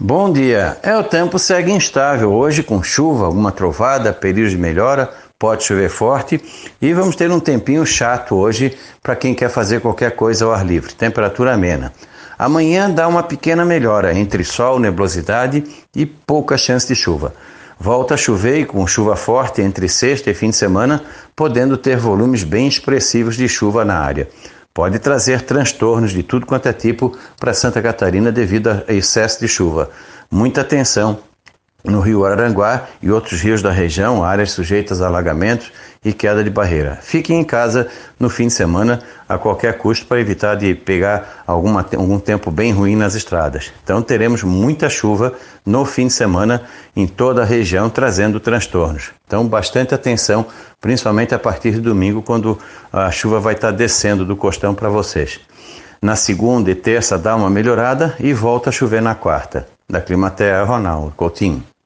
Bom dia. É, o tempo segue instável hoje com chuva, alguma trovada, período de melhora, pode chover forte e vamos ter um tempinho chato hoje para quem quer fazer qualquer coisa ao ar livre. Temperatura amena. Amanhã dá uma pequena melhora entre sol, nebulosidade e pouca chance de chuva. Volta a chover e com chuva forte entre sexta e fim de semana, podendo ter volumes bem expressivos de chuva na área pode trazer transtornos de tudo quanto é tipo para Santa Catarina devido a excesso de chuva. Muita atenção no rio Aranguá e outros rios da região, áreas sujeitas a alagamentos e queda de barreira. Fiquem em casa no fim de semana a qualquer custo para evitar de pegar alguma, algum tempo bem ruim nas estradas. Então teremos muita chuva no fim de semana em toda a região, trazendo transtornos. Então bastante atenção, principalmente a partir de domingo, quando a chuva vai estar descendo do costão para vocês. Na segunda e terça dá uma melhorada e volta a chover na quarta. Da Climatea, Ronaldo Coutinho.